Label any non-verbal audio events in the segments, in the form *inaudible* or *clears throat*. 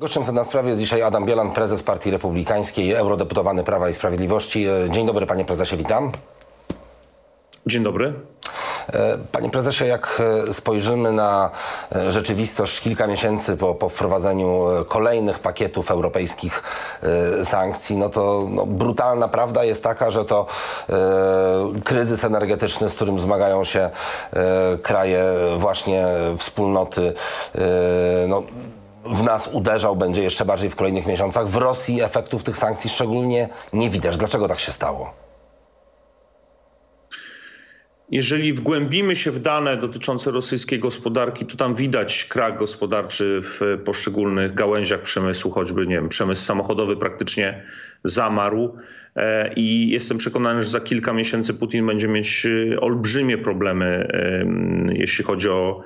Gościem sedna sprawy jest dzisiaj Adam Bielan, prezes Partii Republikańskiej, eurodeputowany Prawa i Sprawiedliwości. Dzień dobry, panie prezesie, witam. Dzień dobry. Panie prezesie, jak spojrzymy na rzeczywistość kilka miesięcy po, po wprowadzeniu kolejnych pakietów europejskich sankcji, no to no, brutalna prawda jest taka, że to e, kryzys energetyczny, z którym zmagają się e, kraje właśnie wspólnoty, e, no, w nas uderzał, będzie jeszcze bardziej w kolejnych miesiącach. W Rosji efektów tych sankcji szczególnie nie widać. Dlaczego tak się stało? Jeżeli wgłębimy się w dane dotyczące rosyjskiej gospodarki, to tam widać krach gospodarczy w poszczególnych gałęziach przemysłu, choćby nie wiem, przemysł samochodowy praktycznie zamarł e, i jestem przekonany, że za kilka miesięcy Putin będzie mieć e, olbrzymie problemy, jeśli chodzi o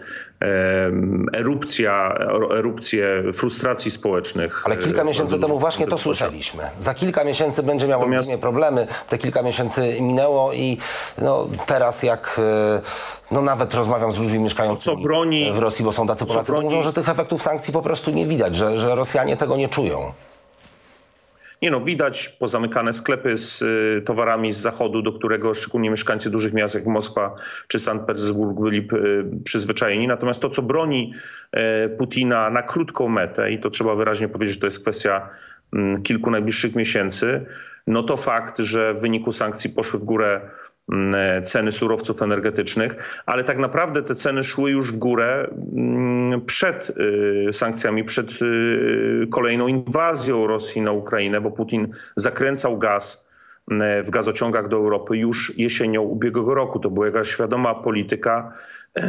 erupcja, erupcję frustracji społecznych. Ale kilka miesięcy temu właśnie to słyszeliśmy. Za kilka miesięcy będzie miał Natomiast... olbrzymie problemy. Te kilka miesięcy minęło i no, teraz jak no, nawet rozmawiam z ludźmi mieszkającymi broni, w Rosji, bo są tacy Polacy, broni... mówią, że tych efektów sankcji po prostu nie widać, że, że Rosjanie tego nie czują. Nie no, widać pozamykane sklepy z y, towarami z zachodu, do którego szczególnie mieszkańcy dużych miast jak Moskwa czy Sankt Petersburg byli y, przyzwyczajeni. Natomiast to, co broni y, Putina na krótką metę, i to trzeba wyraźnie powiedzieć, to jest kwestia mm, kilku najbliższych miesięcy, no to fakt, że w wyniku sankcji poszły w górę ceny surowców energetycznych, ale tak naprawdę te ceny szły już w górę mm, przed y, sankcjami, przed y, kolejną inwazją Rosji na Ukrainę, bo Putin zakręcał gaz mm, w gazociągach do Europy już jesienią ubiegłego roku. To była jakaś świadoma polityka, *clears throat* e,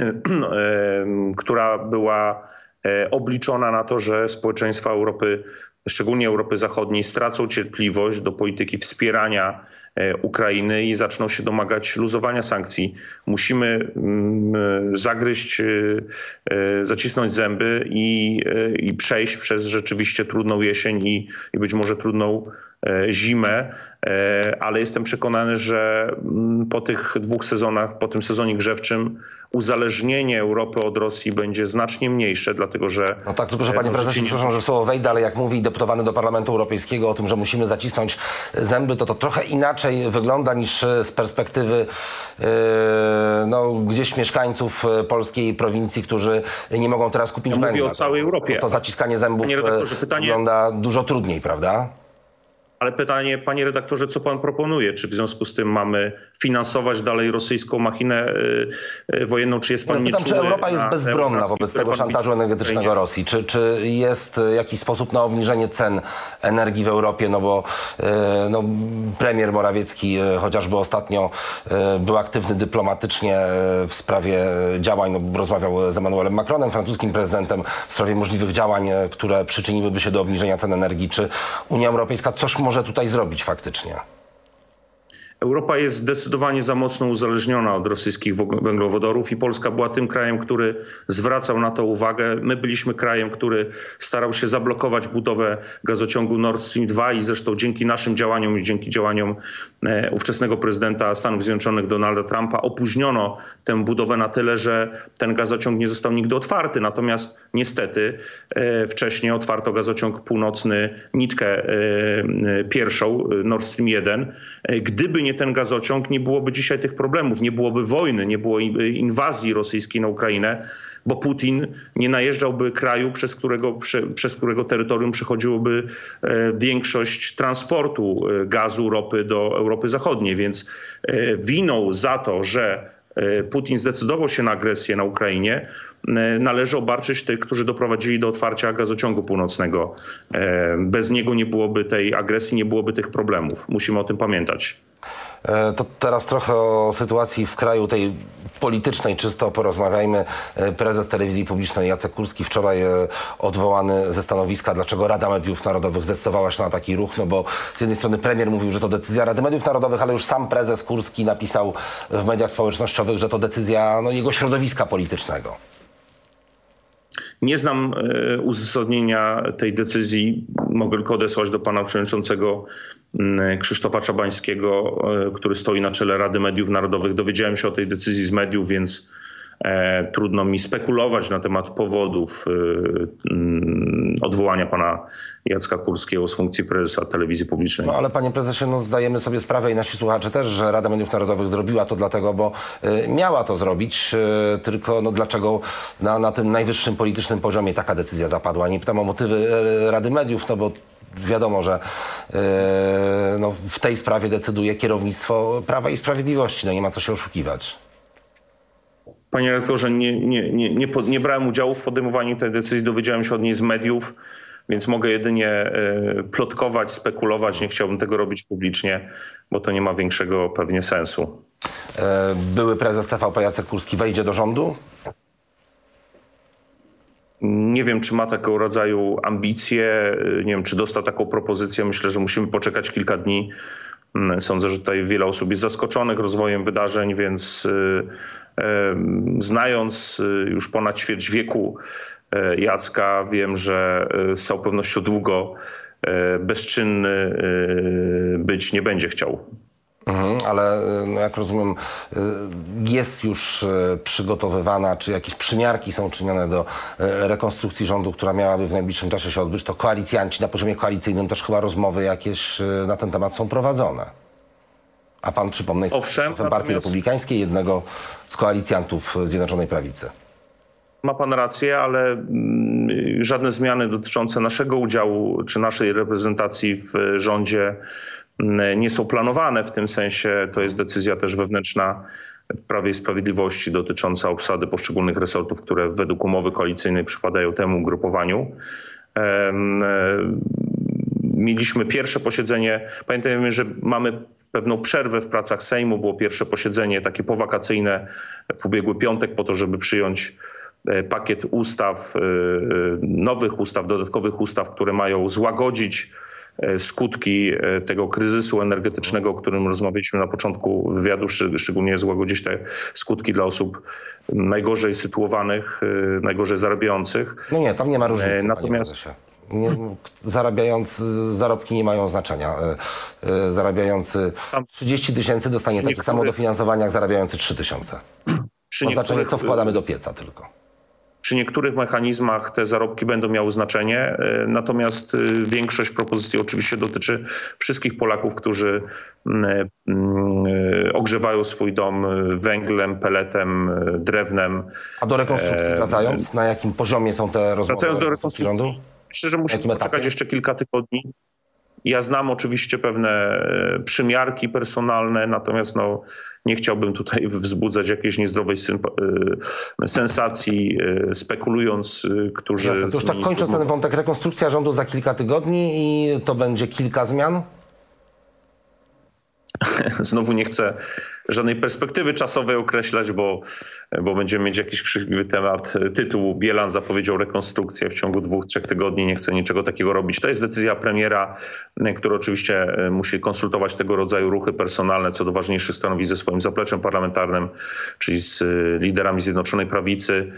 która była e, obliczona na to, że społeczeństwa Europy szczególnie Europy Zachodniej, stracą cierpliwość do polityki wspierania e, Ukrainy i zaczną się domagać luzowania sankcji. Musimy mm, zagryźć, e, e, zacisnąć zęby i, i przejść przez rzeczywiście trudną jesień i, i być może trudną zimę, ale jestem przekonany, że mm, po tych dwóch sezonach, po tym sezonie grzewczym uzależnienie Europy od Rosji będzie znacznie mniejsze, dlatego że... No tak, tylko że panie prezesie, przepraszam, że słowo wejdę, ale jak mówi deputowany do Parlamentu Europejskiego o tym, że musimy zacisnąć zęby, to to trochę inaczej wygląda niż z perspektywy yy, no, gdzieś mieszkańców polskiej prowincji, którzy nie mogą teraz kupić ja węgla. Mówię o całej Europie. To zaciskanie zębów pytanie... wygląda dużo trudniej, prawda? Ale pytanie, panie redaktorze, co pan proponuje? Czy w związku z tym mamy finansować dalej rosyjską machinę y, wojenną? Czy jest pan no, pytam, czy Europa jest bezbronna wobec tego szantażu energetycznego Rosji? Czy, czy jest jakiś sposób na obniżenie cen energii w Europie? No bo y, no, premier Morawiecki y, chociażby ostatnio był aktywny dyplomatycznie w sprawie działań, no, rozmawiał z Emmanuelem Macronem, francuskim prezydentem, w sprawie możliwych działań, które przyczyniłyby się do obniżenia cen energii. Czy Unia Europejska coś może tutaj zrobić faktycznie? Europa jest zdecydowanie za mocno uzależniona od rosyjskich węglowodorów i Polska była tym krajem, który zwracał na to uwagę. My byliśmy krajem, który starał się zablokować budowę gazociągu Nord Stream 2 i zresztą dzięki naszym działaniom i dzięki działaniom e, ówczesnego prezydenta Stanów Zjednoczonych Donalda Trumpa opóźniono tę budowę na tyle, że ten gazociąg nie został nigdy otwarty. Natomiast niestety e, wcześniej otwarto gazociąg północny, nitkę e, pierwszą Nord Stream 1. E, gdyby nie ten gazociąg, nie byłoby dzisiaj tych problemów, nie byłoby wojny, nie było inwazji rosyjskiej na Ukrainę, bo Putin nie najeżdżałby kraju, przez którego, prze, przez którego terytorium przechodziłoby e, większość transportu e, gazu, ropy do Europy Zachodniej. Więc e, winą za to, że Putin zdecydował się na agresję na Ukrainie, należy obarczyć tych, którzy doprowadzili do otwarcia gazociągu północnego. Bez niego nie byłoby tej agresji, nie byłoby tych problemów. Musimy o tym pamiętać. E, to teraz trochę o sytuacji w kraju tej politycznej czysto porozmawiajmy. E, prezes telewizji publicznej Jacek Kurski wczoraj e, odwołany ze stanowiska, dlaczego Rada Mediów Narodowych zdecydowała się na taki ruch, no bo z jednej strony premier mówił, że to decyzja Rady Mediów Narodowych, ale już sam prezes Kurski napisał w mediach społecznościowych, że to decyzja no, jego środowiska politycznego. Nie znam e, uzasadnienia tej decyzji. Mogę tylko odesłać do pana przewodniczącego mm, Krzysztofa Czabańskiego, e, który stoi na czele Rady Mediów Narodowych. Dowiedziałem się o tej decyzji z mediów, więc trudno mi spekulować na temat powodów e, mm, odwołania pana Jacka Kurskiego z funkcji prezesa telewizji publicznej. No ale panie prezesie, no zdajemy sobie sprawę i nasi słuchacze też, że Rada Mediów Narodowych zrobiła to dlatego, bo y, miała to zrobić, tylko no dlaczego na, na tym najwyższym politycznym poziomie taka decyzja zapadła. Nie pytam o motywy Rady Mediów, no bo wiadomo, że no, w tej sprawie decyduje kierownictwo Prawa i Sprawiedliwości. No nie ma co się oszukiwać. Panie rektorze, nie, nie, nie, nie, nie brałem udziału w podejmowaniu tej decyzji, dowiedziałem się od niej z mediów, więc mogę jedynie e, plotkować, spekulować. Nie chciałbym tego robić publicznie, bo to nie ma większego pewnie sensu. E, były prezes TVP Jacek Kurski wejdzie do rządu? Nie wiem, czy ma takiego rodzaju ambicje, e, nie wiem, czy dostał taką propozycję. Myślę, że musimy poczekać kilka dni. Mm, sądzę, że tutaj wiele osób jest zaskoczonych rozwojem wydarzeń, więc Znając y, już ponad ćwierć wieku Jacka, wiem, że z całą pewnością długo bezczynny być nie będzie chciał. Mhm, ale no jak rozumiem, jest już przygotowywana, czy jakieś przymiarki są czynione do rekonstrukcji rządu, która miałaby w najbliższym czasie się odbyć, to koalicjanci na poziomie koalicyjnym też chyba rozmowy jakieś na ten temat są prowadzone. A pan, przypomnę, jest Owszem, szefem Partii Republikańskiej, jednego z koalicjantów Zjednoczonej Prawicy. Ma pan rację, ale mm, żadne zmiany dotyczące naszego udziału czy naszej reprezentacji w rządzie nie są planowane. W tym sensie to jest decyzja też wewnętrzna w Prawie i Sprawiedliwości dotycząca obsady poszczególnych resortów, które według umowy koalicyjnej przypadają temu grupowaniu. E, mieliśmy pierwsze posiedzenie. Pamiętajmy, że mamy pewną przerwę w pracach Sejmu. Było pierwsze posiedzenie takie powakacyjne w ubiegły piątek po to, żeby przyjąć e, pakiet ustaw, e, nowych ustaw, dodatkowych ustaw, które mają złagodzić skutki tego kryzysu energetycznego, o którym rozmawialiśmy na początku wywiadu, szczególnie złagodzić te skutki dla osób najgorzej sytuowanych, najgorzej zarabiających. No nie, tam nie ma różnicy. Natomiast nie, zarabiając, zarobki nie mają znaczenia. E, e, zarabiający 30 tysięcy dostanie takie niektórych... samo dofinansowanie jak zarabiający 3 tysiące. Ma znaczenie, co wkładamy do pieca tylko. Przy niektórych mechanizmach te zarobki będą miały znaczenie, e, natomiast większość propozycji oczywiście dotyczy wszystkich Polaków, którzy ogrzewają swój dom węglem, peletem, drewnem. A do rekonstrukcji wracając, na jakim poziomie są te rozmowy? Wracając do rekonstrukcji? Myślę, że musimy poczekać jeszcze kilka tygodni. Ja znam oczywiście pewne e, przymiarki personalne, natomiast no, nie chciałbym tutaj wzbudzać jakiejś niezdrowej e, sensacji, e, spekulując, którzy... Jasne, to już tak kończąc ten wątek, rekonstrukcja rządu za kilka tygodni i to będzie kilka zmian? *laughs* Znowu nie chcę żadnej perspektywy czasowej określać, bo, bo będziemy mieć jakiś krzywliwy temat. Tytuł Bielan zapowiedział rekonstrukcję w ciągu dwóch, trzech tygodni. Nie chcę niczego takiego robić. To jest decyzja premiera, który oczywiście e, musi konsultować tego rodzaju ruchy personalne co do ważniejszych stanowisk ze swoim zapleczem parlamentarnym, czyli z e, liderami Zjednoczonej Prawicy.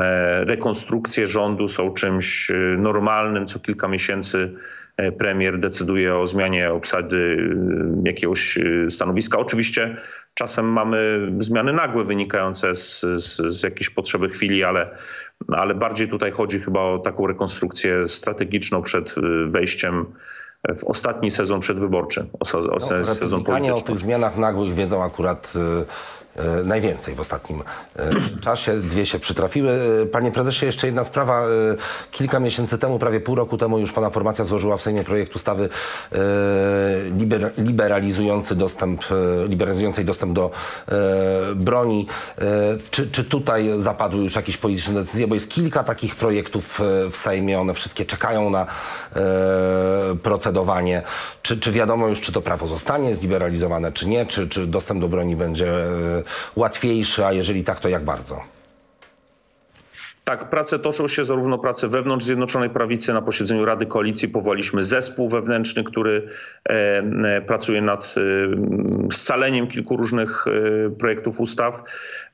E, rekonstrukcje rządu są czymś normalnym. Co kilka miesięcy premier decyduje o zmianie obsady jakiegoś stanowiska. Oczywiście czasem mamy zmiany nagłe wynikające z, z, z jakiejś potrzeby chwili, ale, ale bardziej tutaj chodzi chyba o taką rekonstrukcję strategiczną przed wejściem w ostatni sezon przedwyborczy, o, o no, sezon polityczny. o tych zmianach nagłych wiedzą akurat e, najwięcej w ostatnim e, czasie. Dwie się przytrafiły. E, Panie prezesie, jeszcze jedna sprawa. E, Kilka miesięcy temu, prawie pół roku temu już pana formacja złożyła w Sejmie projekt ustawy e, liber, liberalizujący dostęp, e, liberalizującej dostęp do e, broni. E, Czy, czy tutaj zapadły już jakieś polityczne decyzje? Bo jest kilka takich projektów e, w Sejmie, one wszystkie czekają na e, procedowanie. Czy, czy wiadomo już, czy to prawo zostanie zliberalizowane, czy nie? Czy, czy dostęp do broni będzie e, łatwiejszy, a jeżeli tak, to jak bardzo? Tak, prace toczą się, zarówno prace wewnątrz Zjednoczonej Prawicy. Na posiedzeniu Rady Koalicji powołaliśmy zespół wewnętrzny, który e, e, pracuje nad e, scaleniem kilku różnych e, projektów ustaw.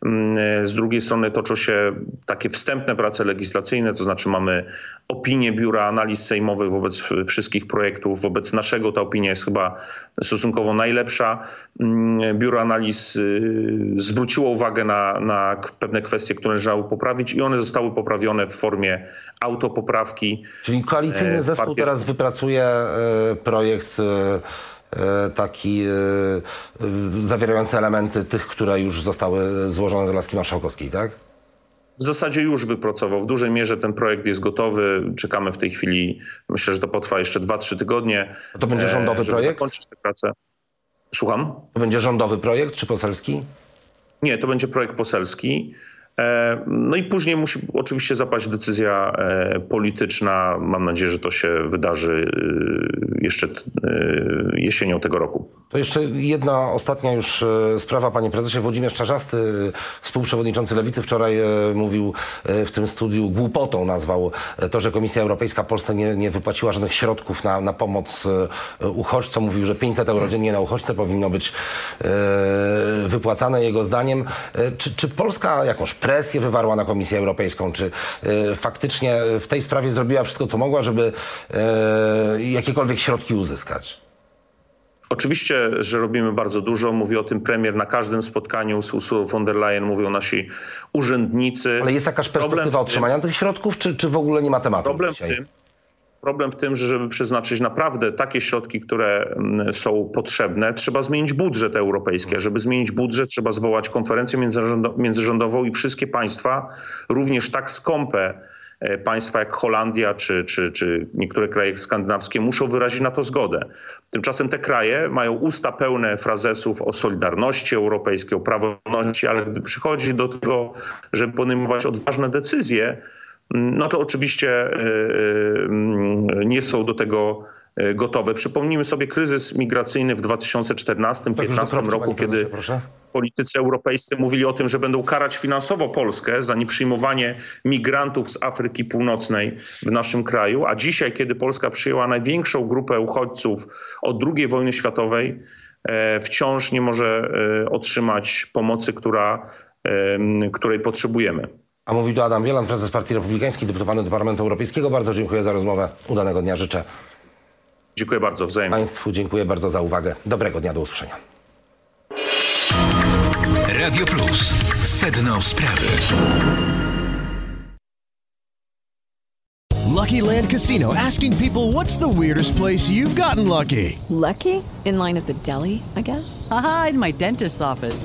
Mm, e, Z drugiej strony toczą się takie wstępne prace legislacyjne, to znaczy mamy opinię Biura Analiz Sejmowych wobec wszystkich projektów. Wobec naszego ta opinia jest chyba stosunkowo najlepsza. Mm, Biuro Analiz y, zwróciło uwagę na, na pewne kwestie, które należało poprawić i one zostały poprawione w formie autopoprawki. Czyli koalicyjny E, zespół papier- teraz wypracuje e, projekt e, taki zawierający elementy tych, które już zostały złożone do laski marszałkowskiej, tak? W zasadzie już wypracował. W dużej mierze ten projekt jest gotowy. Czekamy w tej chwili. Myślę, że to potrwa jeszcze 2-3 tygodnie. To będzie rządowy projekt? zakończyć tę pracę. Słucham? To będzie rządowy projekt czy poselski? Nie, to będzie projekt poselski. E, No i później musi oczywiście zapaść decyzja e, polityczna. Mam nadzieję, że to się wydarzy e, jeszcze jesienią tego roku. To jeszcze jedna ostatnia już e, sprawa, panie prezesie. Włodzimierz Czarzasty, współprzewodniczący Lewicy, wczoraj e, mówił e, w tym studiu, głupotą nazwał to, że Komisja Europejska Polsce nie, nie wypłaciła żadnych środków na, na pomoc uchodźcom. Mówił, że 500 euro dziennie na uchodźcę powinno być wypłacane jego zdaniem. Czy, czy Polska jakąś presję wywarła na Komisję Europejską? Czy faktycznie w tej sprawie zrobiła wszystko, co mogła, żeby jakiekolwiek środki uzyskać? Oczywiście, że robimy bardzo dużo. Mówi o tym premier na każdym spotkaniu z Ursulą von der Leyen, mówią nasi urzędnicy. Ale jest jakaś Problem w perspektywa tym- otrzymania tych środków, czy, czy w ogóle nie ma tematu Problem w dzisiaj? tym, problem w tym, że żeby przeznaczyć naprawdę takie środki, które mm, są potrzebne, trzeba zmienić budżet europejski. A żeby zmienić budżet, trzeba zwołać konferencję międzyrządo- międzyrządową i wszystkie państwa, również tak skąpe państwa jak Holandia czy, czy, czy niektóre kraje skandynawskie muszą wyrazić na to zgodę. Tymczasem te kraje mają usta pełne frazesów o solidarności europejskiej, o praworządności, ale gdy przychodzi do tego, żeby podejmować odważne decyzje, no to oczywiście y, y, mm, nie są do tego gotowe. Przypomnijmy sobie kryzys migracyjny w 2014-2015 Tak, już do kropki, roku, kiedy politycy europejscy mówili o tym, że będą karać finansowo Polskę za nieprzyjmowanie migrantów z Afryki Północnej w naszym kraju, a dzisiaj, kiedy Polska przyjęła największą grupę uchodźców od II wojny światowej, e, wciąż nie może e, otrzymać pomocy, która, której potrzebujemy. A mówi tu Adam Wielan, prezes Partii Republikańskiej, deputowany do Parlamentu Europejskiego. Bardzo dziękuję za rozmowę. Udanego dnia życzę. Dziękuję bardzo, wzajemnie. Państwu dziękuję bardzo za uwagę. Dobrego dnia, do usłyszenia. Radio Plus. Sedno sprawy. Lucky Land Casino asking people what's the weirdest place you've gotten lucky? Lucky? In line at the deli, I guess? Aha, in my dentist's office.